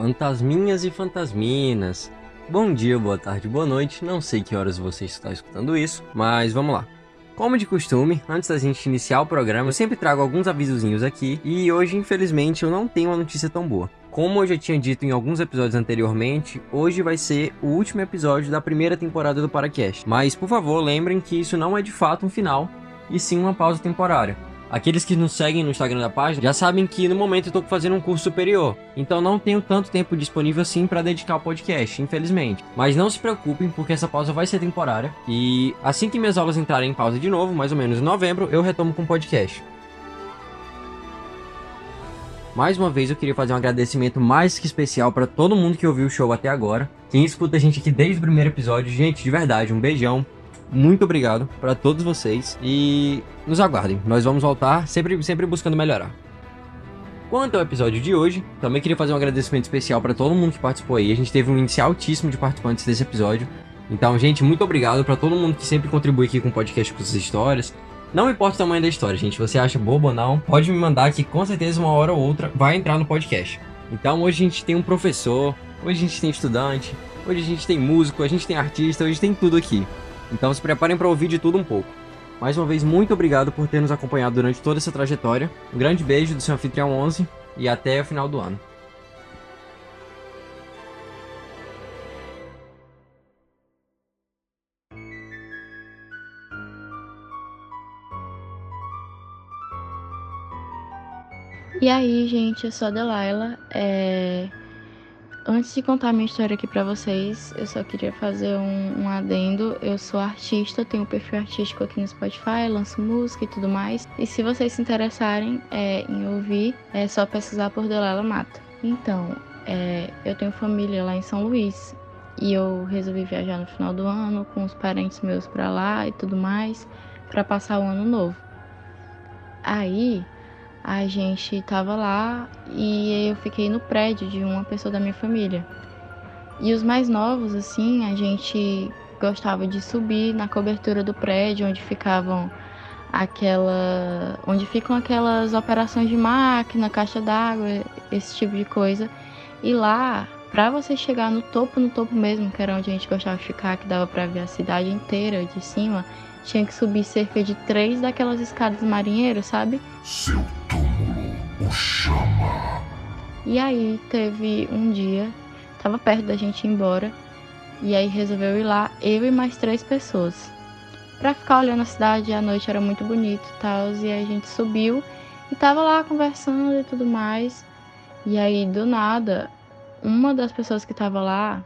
Fantasminhas e fantasminas. Bom dia, boa tarde, boa noite. Não sei que horas você está escutando isso, mas vamos lá. Como de costume, antes da gente iniciar o programa, eu sempre trago alguns avisozinhos aqui e hoje, infelizmente, eu não tenho uma notícia tão boa. Como eu já tinha dito em alguns episódios anteriormente, hoje vai ser o último episódio da primeira temporada do Paracast. Mas, por favor, lembrem que isso não é de fato um final, e sim uma pausa temporária. Aqueles que nos seguem no Instagram da página já sabem que no momento eu estou fazendo um curso superior, então não tenho tanto tempo disponível assim para dedicar ao podcast, infelizmente. Mas não se preocupem, porque essa pausa vai ser temporária e assim que minhas aulas entrarem em pausa de novo, mais ou menos em novembro, eu retomo com o podcast. Mais uma vez eu queria fazer um agradecimento mais que especial para todo mundo que ouviu o show até agora. Quem escuta a gente aqui desde o primeiro episódio, gente, de verdade, um beijão muito obrigado para todos vocês e nos aguardem. Nós vamos voltar sempre, sempre buscando melhorar. Quanto ao episódio de hoje, também queria fazer um agradecimento especial para todo mundo que participou aí. A gente teve um índice altíssimo de participantes desse episódio. Então, gente, muito obrigado para todo mundo que sempre contribui aqui com o podcast com suas histórias. Não importa o tamanho da história, gente. Você acha bobo ou não, pode me mandar que com certeza uma hora ou outra vai entrar no podcast. Então hoje a gente tem um professor, hoje a gente tem estudante, hoje a gente tem músico, a gente tem artista, hoje tem tudo aqui. Então se preparem para ouvir de tudo um pouco. Mais uma vez, muito obrigado por ter nos acompanhado durante toda essa trajetória. Um grande beijo do seu anfitrião 11 e até o final do ano. E aí, gente, eu sou a Delaila. É... Antes de contar minha história aqui pra vocês, eu só queria fazer um, um adendo. Eu sou artista, tenho um perfil artístico aqui no Spotify, lanço música e tudo mais. E se vocês se interessarem é, em ouvir, é só pesquisar por Delaila Mata. Então, é, eu tenho família lá em São Luís e eu resolvi viajar no final do ano com os parentes meus pra lá e tudo mais, para passar o ano novo. Aí a gente tava lá e eu fiquei no prédio de uma pessoa da minha família. E os mais novos, assim, a gente gostava de subir na cobertura do prédio onde ficavam aquela. onde ficam aquelas operações de máquina, caixa d'água, esse tipo de coisa. E lá, para você chegar no topo, no topo mesmo, que era onde a gente gostava de ficar, que dava para ver a cidade inteira de cima, tinha que subir cerca de três daquelas escadas marinheiras, sabe? Seu túmulo o chama. E aí teve um dia, tava perto da gente ir embora, e aí resolveu ir lá, eu e mais três pessoas. Pra ficar olhando a cidade, a noite era muito bonito e tal, e aí a gente subiu e tava lá conversando e tudo mais. E aí, do nada, uma das pessoas que tava lá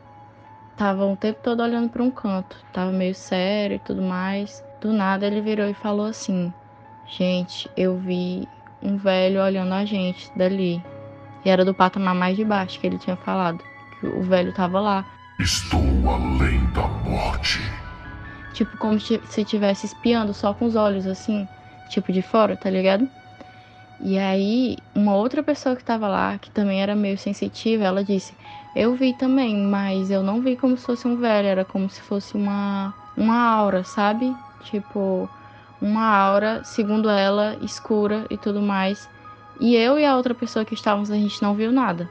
tava o tempo todo olhando para um canto, tava meio sério e tudo mais. Do nada ele virou e falou assim: Gente, eu vi um velho olhando a gente dali. E era do patamar mais de baixo que ele tinha falado. Que o velho tava lá. Estou além da morte. Tipo, como se estivesse espiando só com os olhos assim, tipo de fora, tá ligado? E aí, uma outra pessoa que tava lá, que também era meio sensitiva, ela disse: Eu vi também, mas eu não vi como se fosse um velho, era como se fosse uma, uma aura, sabe? Tipo, uma aura, segundo ela, escura e tudo mais. E eu e a outra pessoa que estávamos, a gente não viu nada.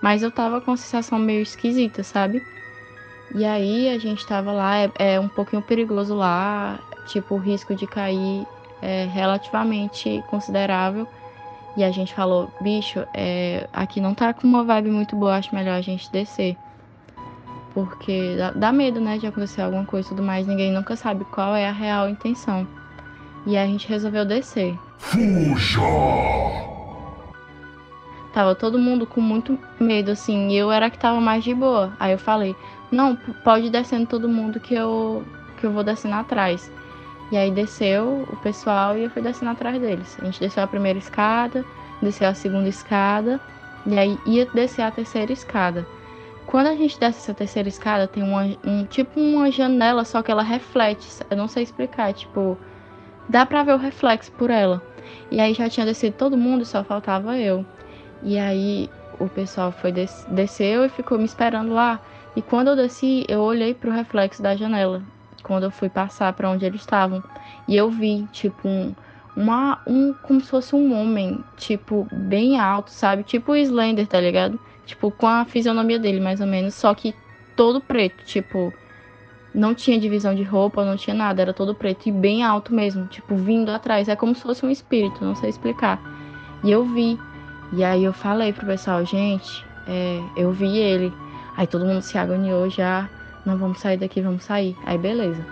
Mas eu tava com uma sensação meio esquisita, sabe? E aí a gente tava lá, é, é um pouquinho perigoso lá, tipo, o risco de cair é relativamente considerável. E a gente falou, bicho, é, aqui não tá com uma vibe muito boa, acho melhor a gente descer. Porque dá, dá medo, né, de acontecer alguma coisa e tudo mais. Ninguém nunca sabe qual é a real intenção. E a gente resolveu descer. Fuja! Tava todo mundo com muito medo, assim, e eu era que tava mais de boa. Aí eu falei, não, pode ir descendo todo mundo que eu, que eu vou descendo atrás. E aí desceu o pessoal e eu fui descendo atrás deles. A gente desceu a primeira escada, desceu a segunda escada e aí ia descer a terceira escada. Quando a gente desce essa terceira escada, tem uma, um tipo uma janela, só que ela reflete. Eu não sei explicar, tipo, dá pra ver o reflexo por ela. E aí já tinha descido todo mundo, só faltava eu. E aí o pessoal foi des desceu e ficou me esperando lá. E quando eu desci, eu olhei pro reflexo da janela quando eu fui passar para onde eles estavam. E eu vi, tipo, um, uma, um, como se fosse um homem, tipo, bem alto, sabe? Tipo o Slender, tá ligado? tipo, com a fisionomia dele, mais ou menos, só que todo preto, tipo, não tinha divisão de roupa, não tinha nada, era todo preto e bem alto mesmo, tipo, vindo atrás. É como se fosse um espírito, não sei explicar. E eu vi. E aí eu falei pro pessoal, gente, é, eu vi ele. Aí todo mundo se agoniou já. Não vamos sair daqui, vamos sair. Aí beleza.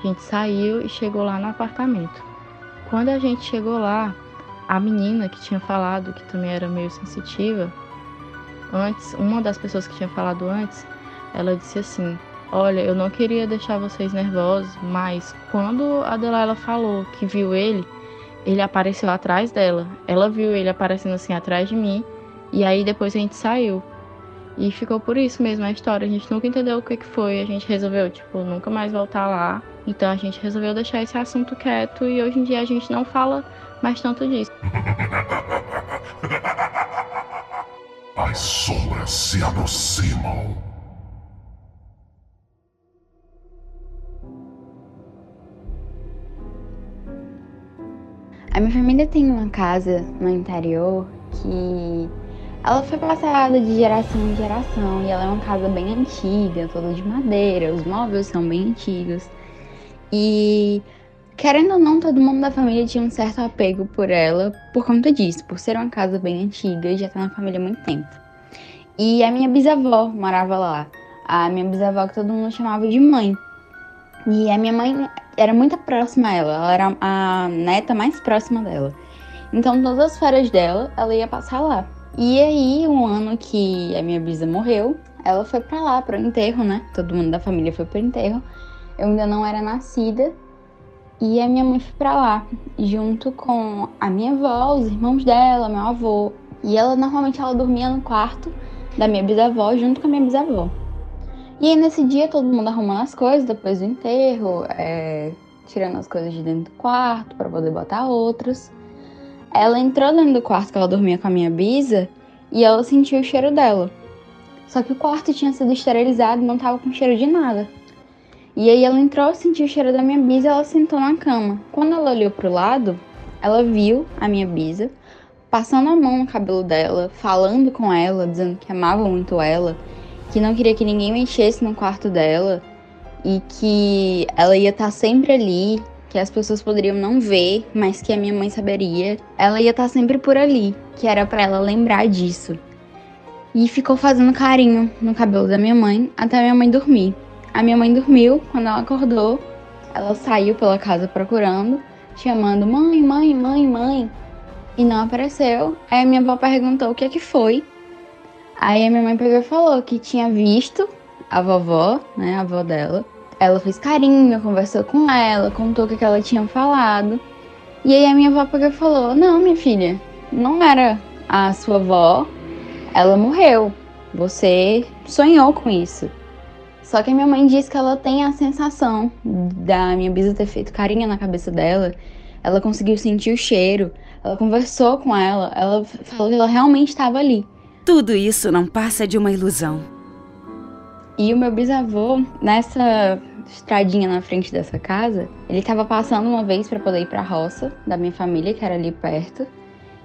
A gente saiu e chegou lá no apartamento. Quando a gente chegou lá, a menina que tinha falado, que também era meio sensitiva, antes, uma das pessoas que tinha falado antes, ela disse assim: Olha, eu não queria deixar vocês nervosos, mas quando a Delilah falou que viu ele, ele apareceu atrás dela. Ela viu ele aparecendo assim atrás de mim. E aí depois a gente saiu. E ficou por isso mesmo a história. A gente nunca entendeu o que, que foi. A gente resolveu, tipo, nunca mais voltar lá. Então a gente resolveu deixar esse assunto quieto. E hoje em dia a gente não fala mais tanto disso. As sombras se aproximam. A minha família tem uma casa no interior que ela foi passada de geração em geração e ela é uma casa bem antiga, toda de madeira, os móveis são bem antigos. E querendo ou não, todo mundo da família tinha um certo apego por ela por conta disso, por ser uma casa bem antiga e já tá na família há muito tempo. E a minha bisavó morava lá. A minha bisavó que todo mundo chamava de mãe. E a minha mãe era muito próxima a ela, ela era a neta mais próxima dela. Então, todas as férias dela, ela ia passar lá. E aí, um ano que a minha bisa morreu, ela foi para lá, pro enterro, né? Todo mundo da família foi pro enterro. Eu ainda não era nascida. E a minha mãe foi pra lá, junto com a minha avó, os irmãos dela, meu avô. E ela, normalmente, ela dormia no quarto da minha bisavó, junto com a minha bisavó. E aí nesse dia todo mundo arrumando as coisas depois do enterro, é, tirando as coisas de dentro do quarto para poder botar outras. Ela entrou dentro do quarto que ela dormia com a minha bisa e ela sentiu o cheiro dela. Só que o quarto tinha sido esterilizado e não tava com cheiro de nada. E aí ela entrou, sentiu o cheiro da minha bisa e ela sentou na cama. Quando ela olhou pro lado, ela viu a minha bisa passando a mão no cabelo dela, falando com ela, dizendo que amava muito ela que não queria que ninguém mexesse no quarto dela e que ela ia estar tá sempre ali, que as pessoas poderiam não ver, mas que a minha mãe saberia. Ela ia estar tá sempre por ali, que era para ela lembrar disso. E ficou fazendo carinho no cabelo da minha mãe até a minha mãe dormir. A minha mãe dormiu, quando ela acordou, ela saiu pela casa procurando, chamando mãe, mãe, mãe, mãe, e não apareceu. Aí a minha avó perguntou o que é que foi. Aí a minha mãe pegou e falou que tinha visto a vovó, né, a avó dela. Ela fez carinho, conversou com ela, contou o que ela tinha falado. E aí a minha avó pegou falou: Não, minha filha, não era a sua avó, ela morreu. Você sonhou com isso. Só que a minha mãe disse que ela tem a sensação da minha bisa ter feito carinho na cabeça dela. Ela conseguiu sentir o cheiro. Ela conversou com ela. Ela falou que ela realmente estava ali. Tudo isso não passa de uma ilusão. E o meu bisavô, nessa estradinha na frente dessa casa, ele estava passando uma vez para poder ir para a roça da minha família, que era ali perto.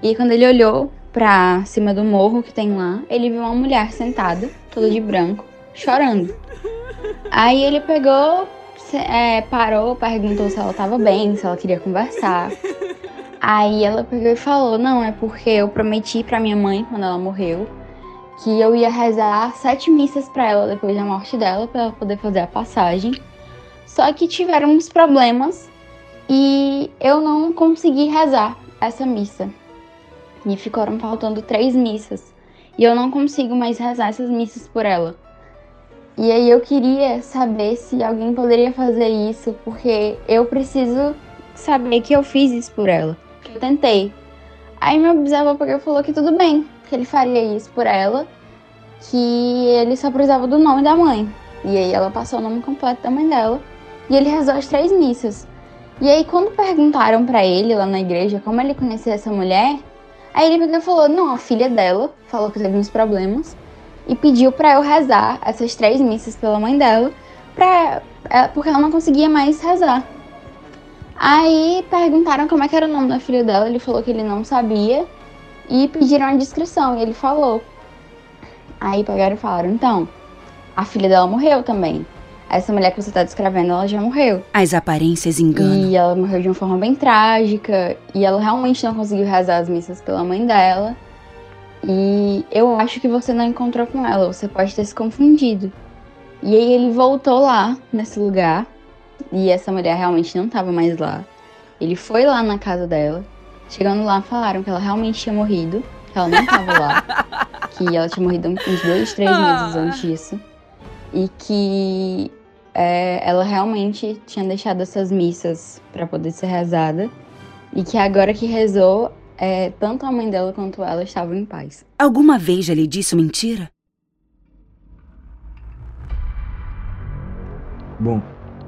E quando ele olhou para cima do morro que tem lá, ele viu uma mulher sentada, toda de branco, chorando. Aí ele pegou, é, parou, perguntou se ela estava bem, se ela queria conversar. Aí ela pegou e falou: Não, é porque eu prometi para minha mãe, quando ela morreu, que eu ia rezar sete missas para ela depois da morte dela, para ela poder fazer a passagem. Só que tiveram uns problemas e eu não consegui rezar essa missa. E ficaram faltando três missas. E eu não consigo mais rezar essas missas por ela. E aí eu queria saber se alguém poderia fazer isso, porque eu preciso saber que eu fiz isso por ela eu tentei. Aí meu bisavô pegou e falou que tudo bem, que ele faria isso por ela, que ele só precisava do nome da mãe. E aí ela passou o nome completo da mãe dela e ele rezou as três missas. E aí quando perguntaram para ele lá na igreja como ele conhecia essa mulher, aí ele falou: "Não, a filha dela falou que teve uns problemas e pediu para eu rezar essas três missas pela mãe dela, pra, é, porque ela não conseguia mais rezar. Aí perguntaram como é que era o nome da filha dela, ele falou que ele não sabia e pediram a descrição e ele falou. Aí pegaram e falaram: então, a filha dela morreu também. Essa mulher que você tá descrevendo, ela já morreu. As aparências enganam. E ela morreu de uma forma bem trágica. E ela realmente não conseguiu rezar as missas pela mãe dela. E eu acho que você não encontrou com ela. Você pode ter se confundido. E aí ele voltou lá, nesse lugar. E essa mulher realmente não tava mais lá. Ele foi lá na casa dela. Chegando lá, falaram que ela realmente tinha morrido. Que ela não tava lá. que ela tinha morrido uns dois, três meses antes disso. E que é, ela realmente tinha deixado essas missas para poder ser rezada e que agora que rezou, é, tanto a mãe dela quanto ela estavam em paz. Alguma vez já lhe disse mentira? Bom,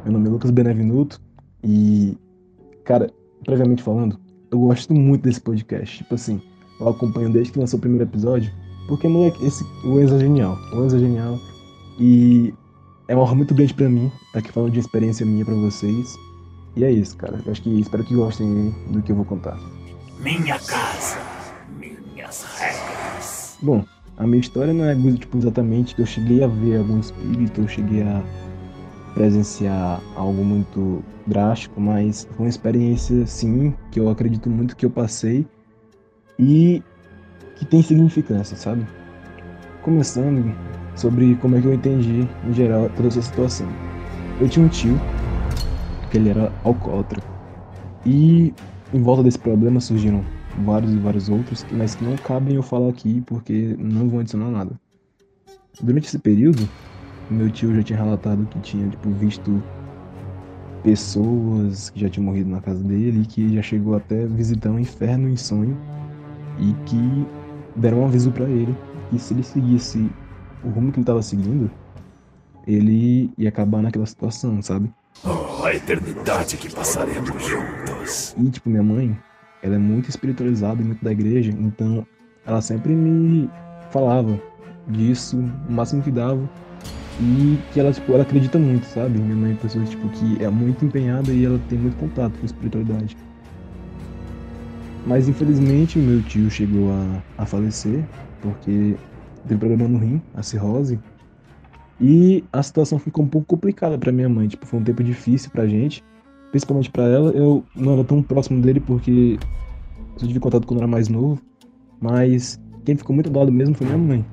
meu nome é Lucas Benevenuto e, cara, previamente falando, eu gosto muito desse podcast. Tipo assim, eu acompanho desde que lançou o primeiro episódio, porque, moleque, esse, o Enzo é genial. O Enzo é genial e é uma honra muito grande pra mim estar aqui falando de experiência minha pra vocês. E é isso, cara. Eu acho que espero que gostem do que eu vou contar. Minha casa, minhas regras. Bom, a minha história não é tipo, exatamente que eu cheguei a ver algum espírito, eu cheguei a presenciar algo muito drástico, mas foi uma experiência, sim, que eu acredito muito que eu passei e que tem significância, sabe? Começando sobre como é que eu entendi, em geral, toda essa situação. Eu tinha um tio, que ele era alcoólatra, e em volta desse problema surgiram vários e vários outros, mas que não cabem eu falar aqui porque não vão adicionar nada. Durante esse período, meu tio já tinha relatado que tinha tipo, visto pessoas que já tinham morrido na casa dele e que já chegou até visitar um inferno em sonho e que deram um aviso para ele que se ele seguisse o rumo que ele tava seguindo, ele ia acabar naquela situação, sabe? Oh, a eternidade que passaremos juntos. E, tipo, minha mãe, ela é muito espiritualizada e muito da igreja, então ela sempre me falava disso, o máximo que dava. E que ela, tipo, ela acredita muito, sabe? Minha mãe é pessoa, tipo, que é muito empenhada e ela tem muito contato com a espiritualidade. Mas, infelizmente, meu tio chegou a, a falecer, porque teve problema no rim, a cirrose. E a situação ficou um pouco complicada para minha mãe, tipo, foi um tempo difícil pra gente, principalmente para ela. Eu não era tão próximo dele porque eu tive contato quando era mais novo, mas quem ficou muito do lado mesmo foi minha mãe.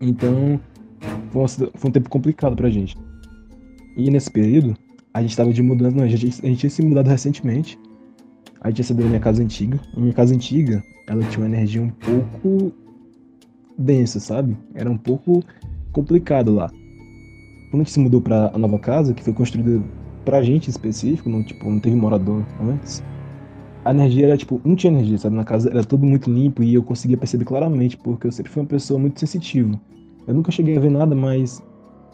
Então, foi, um tempo complicado pra gente. E nesse período, a gente tava de mudança, não, a gente, a gente tinha se mudado recentemente. A gente sair da minha casa antiga. E minha casa antiga, ela tinha uma energia um pouco densa, sabe? Era um pouco complicado lá. Quando a gente se mudou para a nova casa, que foi construída pra gente específico, não, tipo, não teve morador antes, a energia era, tipo, não tinha energia, sabe? Na casa era tudo muito limpo e eu conseguia perceber claramente, porque eu sempre fui uma pessoa muito sensitiva. Eu nunca cheguei a ver nada, mas.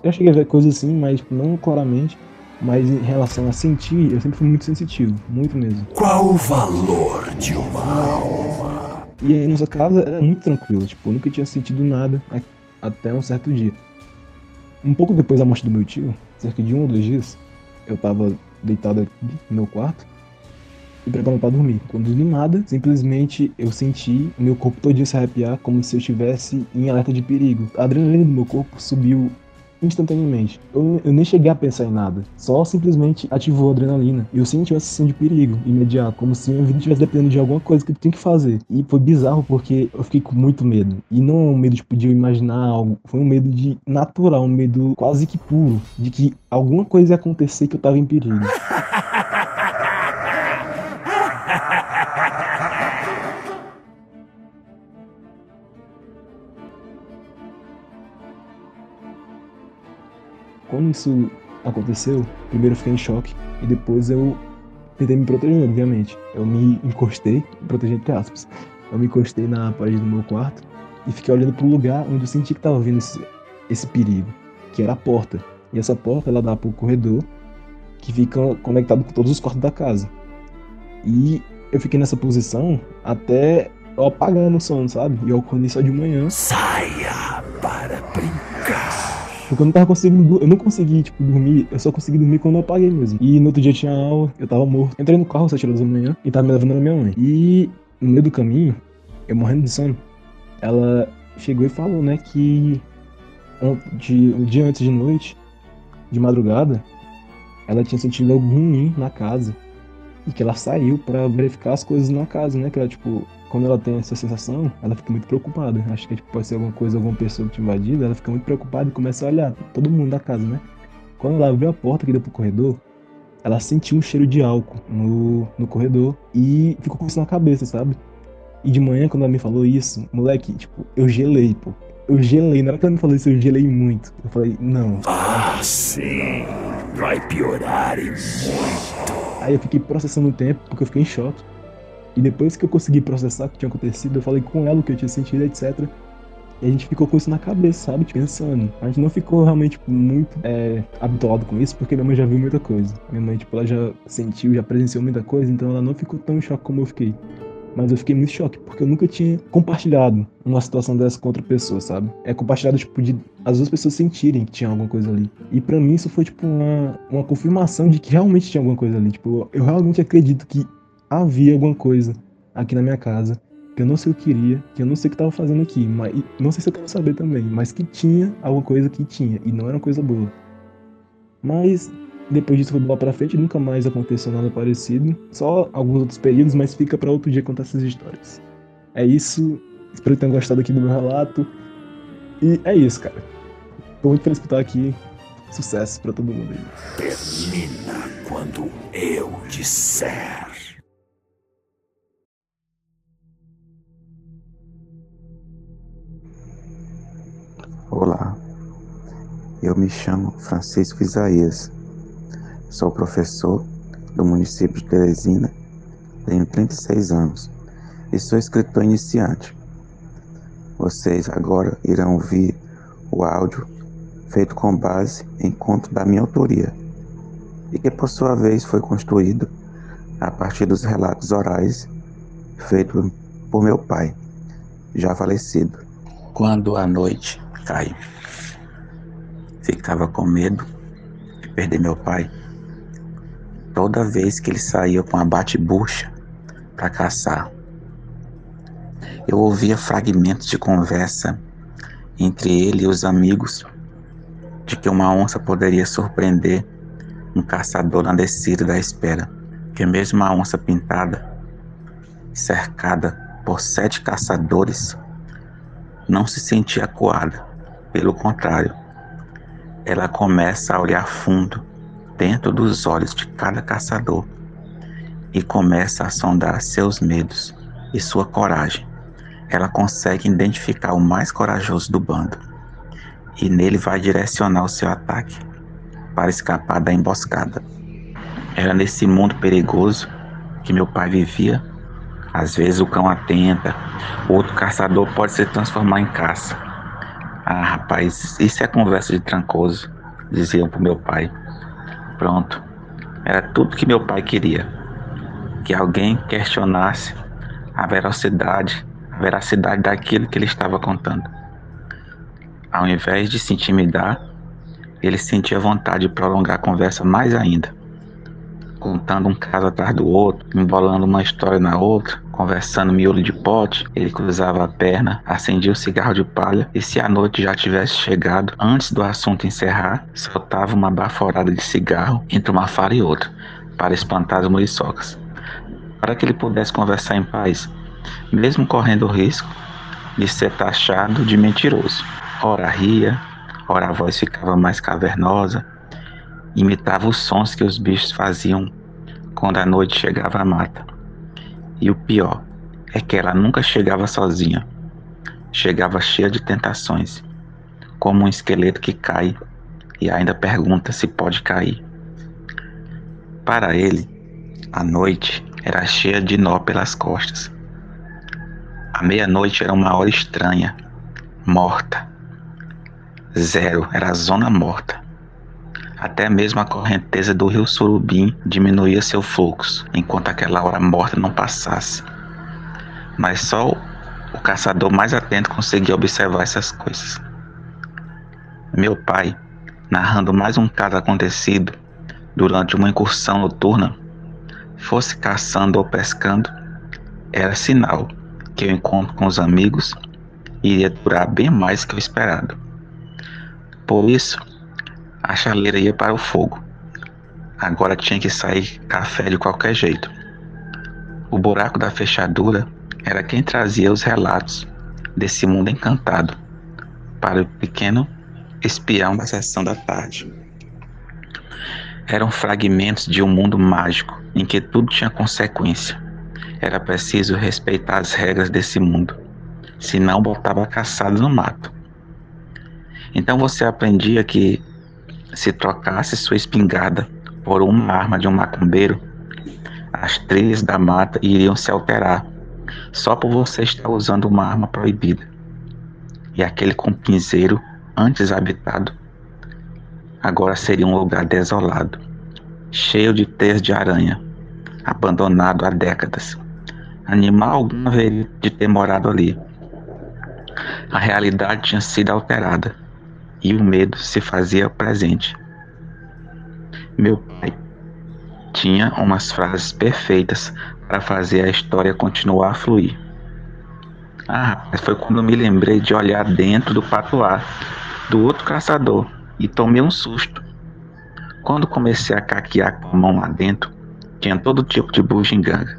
Eu cheguei a ver coisas assim, mas tipo, não claramente. Mas em relação a sentir, eu sempre fui muito sensitivo, muito mesmo. Qual o valor de uma alma? E aí nossa casa era muito tranquila, tipo, eu nunca tinha sentido nada até um certo dia. Um pouco depois da morte do meu tio, cerca de um ou dois dias, eu tava deitado aqui no meu quarto e preparando para dormir. Quando do nada, simplesmente eu senti o meu corpo todo se arrepiar como se eu estivesse em alerta de perigo. A adrenalina do meu corpo subiu instantaneamente. Eu, eu, nem cheguei a pensar em nada, só simplesmente ativou a adrenalina. Eu senti uma sensação de perigo imediato, como se minha vida estivesse dependendo de alguma coisa que eu tinha que fazer. E foi bizarro porque eu fiquei com muito medo. E não um medo tipo, de eu imaginar algo, foi um medo de natural, um medo quase que puro, de que alguma coisa ia acontecer que eu tava em perigo. Quando isso aconteceu, primeiro eu fiquei em choque e depois eu tentei me proteger, obviamente. Eu me encostei, proteger entre aspas. Eu me encostei na parede do meu quarto e fiquei olhando para o lugar onde eu senti que estava vindo esse, esse perigo, que era a porta. E essa porta ela dá para o corredor que fica conectado com todos os quartos da casa. E eu fiquei nessa posição até eu apagar no sono, sabe? E eu acordei só de manhã. Saia para brincar. Porque eu não tava conseguindo. Eu não consegui, tipo, dormir. Eu só consegui dormir quando eu apaguei mesmo. E no outro dia tinha aula, eu tava morto. Entrei no carro às 7 horas da manhã e tava me levando na minha mãe. E no meio do caminho, eu morrendo de sono, ela chegou e falou, né, que de, um dia antes de noite, de madrugada, ela tinha sentido algo ruim na casa. E que ela saiu para verificar as coisas na casa, né? Que ela, tipo, quando ela tem essa sensação, ela fica muito preocupada. Acho que tipo, pode ser alguma coisa, alguma pessoa que te invadido, ela fica muito preocupada e começa a olhar todo mundo da casa, né? Quando ela abriu a porta que deu pro corredor, ela sentiu um cheiro de álcool no, no corredor e ficou com isso na cabeça, sabe? E de manhã, quando ela me falou isso, moleque, tipo, eu gelei, pô. Eu gelei. Na hora que ela me falou isso, eu gelei muito. Eu falei, não. Ah, sim. Vai piorar e muito. Aí eu fiquei processando o tempo, porque eu fiquei em choque. E depois que eu consegui processar o que tinha acontecido, eu falei com ela o que eu tinha sentido, etc. E a gente ficou com isso na cabeça, sabe? Pensando. A gente não ficou realmente tipo, muito é, habituado com isso, porque minha mãe já viu muita coisa. Minha mãe, tipo, ela já sentiu, já presenciou muita coisa, então ela não ficou tão em choque como eu fiquei. Mas eu fiquei muito choque, porque eu nunca tinha compartilhado uma situação dessa com outra pessoa, sabe? É compartilhado, tipo, de as duas pessoas sentirem que tinha alguma coisa ali. E para mim isso foi, tipo, uma, uma confirmação de que realmente tinha alguma coisa ali. Tipo, eu realmente acredito que havia alguma coisa aqui na minha casa que eu não sei o que queria, que eu não sei o que estava fazendo aqui, mas não sei se eu quero saber também, mas que tinha alguma coisa que tinha e não era uma coisa boa. Mas depois disso foi bola pra frente, nunca mais aconteceu nada parecido. Só alguns outros períodos, mas fica para outro dia contar essas histórias. É isso. Espero que tenham gostado aqui do meu relato. E é isso, cara. Tô muito feliz por estar aqui. Sucesso para todo mundo aí. Termina quando eu disser. Eu me chamo Francisco Isaías, sou professor do município de Teresina, tenho 36 anos e sou escritor iniciante. Vocês agora irão ouvir o áudio feito com base em conto da minha autoria e que por sua vez foi construído a partir dos relatos orais feitos por meu pai, já falecido. Quando a noite cai, ficava com medo de perder meu pai. Toda vez que ele saía com a bate-bucha para caçar, eu ouvia fragmentos de conversa entre ele e os amigos de que uma onça poderia surpreender um caçador na descida da espera, que mesmo a onça pintada, cercada por sete caçadores, não se sentia acuada. Pelo contrário, ela começa a olhar fundo dentro dos olhos de cada caçador e começa a sondar seus medos e sua coragem. Ela consegue identificar o mais corajoso do bando e nele vai direcionar o seu ataque para escapar da emboscada. Era nesse mundo perigoso que meu pai vivia. Às vezes o cão atenta, outro caçador pode se transformar em caça. Ah, rapaz, isso é conversa de trancoso, diziam pro meu pai. Pronto, era tudo que meu pai queria. Que alguém questionasse a veracidade, a veracidade daquilo que ele estava contando. Ao invés de se intimidar, ele sentia vontade de prolongar a conversa mais ainda, contando um caso atrás do outro, embolando uma história na outra, conversando miolo de pote. Ele cruzava a perna, acendia o cigarro de palha e, se a noite já tivesse chegado, antes do assunto encerrar, soltava uma baforada de cigarro entre uma fala e outra, para espantar as muriçocas. Para que ele pudesse conversar em paz, mesmo correndo o risco de ser taxado de mentiroso. Ora ria, Ora a voz ficava mais cavernosa, imitava os sons que os bichos faziam quando a noite chegava à mata. E o pior é que ela nunca chegava sozinha. Chegava cheia de tentações, como um esqueleto que cai e ainda pergunta se pode cair. Para ele, a noite era cheia de nó pelas costas. A meia-noite era uma hora estranha, morta, Zero era a zona morta. Até mesmo a correnteza do rio Surubim diminuía seu fluxo, enquanto aquela hora morta não passasse. Mas só o caçador mais atento conseguia observar essas coisas. Meu pai, narrando mais um caso acontecido durante uma incursão noturna, fosse caçando ou pescando, era sinal que o encontro com os amigos iria durar bem mais que o esperado. Por isso, a chaleira ia para o fogo. Agora tinha que sair café de qualquer jeito. O buraco da fechadura era quem trazia os relatos desse mundo encantado para o pequeno espião da sessão da tarde. Eram fragmentos de um mundo mágico em que tudo tinha consequência. Era preciso respeitar as regras desse mundo, senão botava caçado no mato. Então você aprendia que se trocasse sua espingarda por uma arma de um macumbeiro, as trilhas da mata iriam se alterar só por você estar usando uma arma proibida. E aquele compinzeiro antes habitado agora seria um lugar desolado, cheio de teias de aranha, abandonado há décadas. Animal algum haveria de ter morado ali. A realidade tinha sido alterada e o medo se fazia presente. Meu pai tinha umas frases perfeitas para fazer a história continuar a fluir. Ah, foi quando me lembrei de olhar dentro do patuá do outro caçador e tomei um susto. Quando comecei a caquear com a mão lá dentro, tinha todo tipo de bugiganga,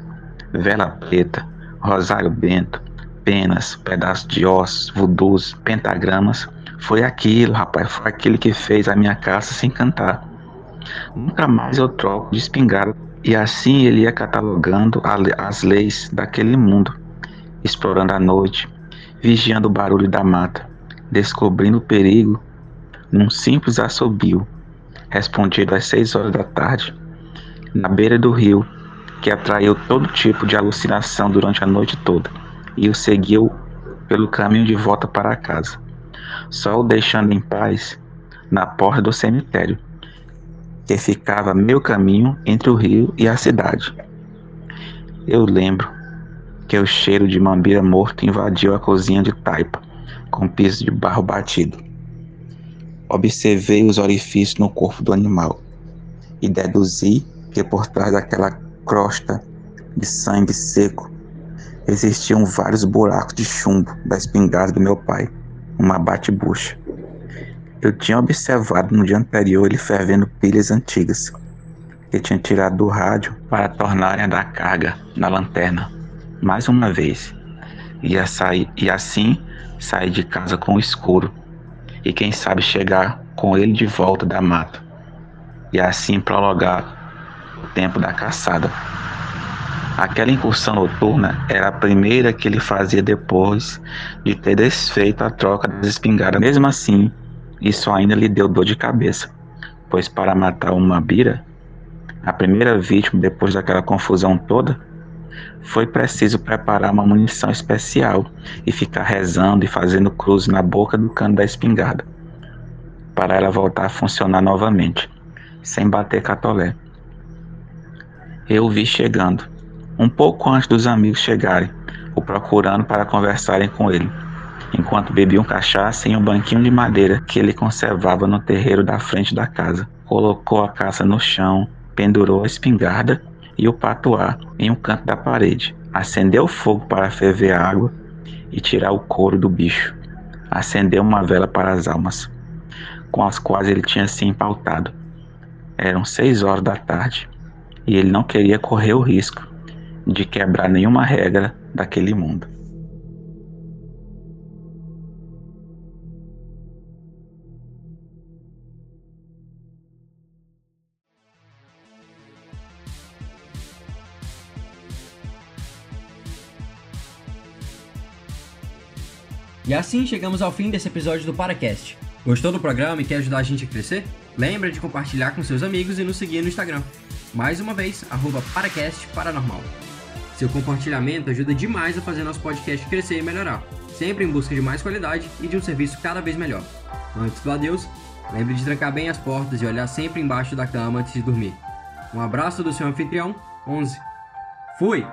vela preta, rosário bento, penas, pedaços de ossos, vudus, pentagramas. Foi aquilo, rapaz, foi aquilo que fez a minha caça se encantar. Nunca mais eu troco de espingarda. E assim ele ia catalogando as leis daquele mundo, explorando a noite, vigiando o barulho da mata, descobrindo o perigo num simples assobio, respondido às seis horas da tarde, na beira do rio, que atraiu todo tipo de alucinação durante a noite toda, e o seguiu pelo caminho de volta para casa, só o deixando em paz na porta do cemitério que ficava meio caminho entre o rio e a cidade. Eu lembro que o cheiro de mambira morto invadiu a cozinha de taipa, com piso de barro batido. Observei os orifícios no corpo do animal e deduzi que por trás daquela crosta de sangue seco existiam vários buracos de chumbo da espingarda do meu pai, uma bate-bucha. Eu tinha observado no dia anterior ele fervendo pilhas antigas que tinha tirado do rádio para tornarem a dar carga na lanterna mais uma vez. Ia sair e assim sair de casa com o escuro e quem sabe chegar com ele de volta da mata e assim prolongar o tempo da caçada. Aquela incursão noturna era a primeira que ele fazia depois de ter desfeito a troca das espingardas. Mesmo assim, isso ainda lhe deu dor de cabeça, pois para matar uma bira, a primeira vítima depois daquela confusão toda, foi preciso preparar uma munição especial e ficar rezando e fazendo cruz na boca do cano da espingarda, para ela voltar a funcionar novamente, sem bater catolé. Eu vi chegando, um pouco antes dos amigos chegarem, o procurando para conversarem com ele enquanto bebiam cachaça em um banquinho de madeira que ele conservava no terreiro da frente da casa. Colocou a caça no chão, pendurou a espingarda e o patuá em um canto da parede. Acendeu o fogo para ferver a água e tirar o couro do bicho. Acendeu uma vela para as almas, com as quais ele tinha se empautado. Eram seis horas da tarde e ele não queria correr o risco de quebrar nenhuma regra daquele mundo. E assim chegamos ao fim desse episódio do Paracast. Gostou do programa e quer ajudar a gente a crescer? Lembra de compartilhar com seus amigos e nos seguir no Instagram. Mais uma vez, arroba Paracast Paranormal. Seu compartilhamento ajuda demais a fazer nosso podcast crescer e melhorar, sempre em busca de mais qualidade e de um serviço cada vez melhor. Antes do adeus, lembre de trancar bem as portas e olhar sempre embaixo da cama antes de dormir. Um abraço do seu anfitrião, 11. Fui!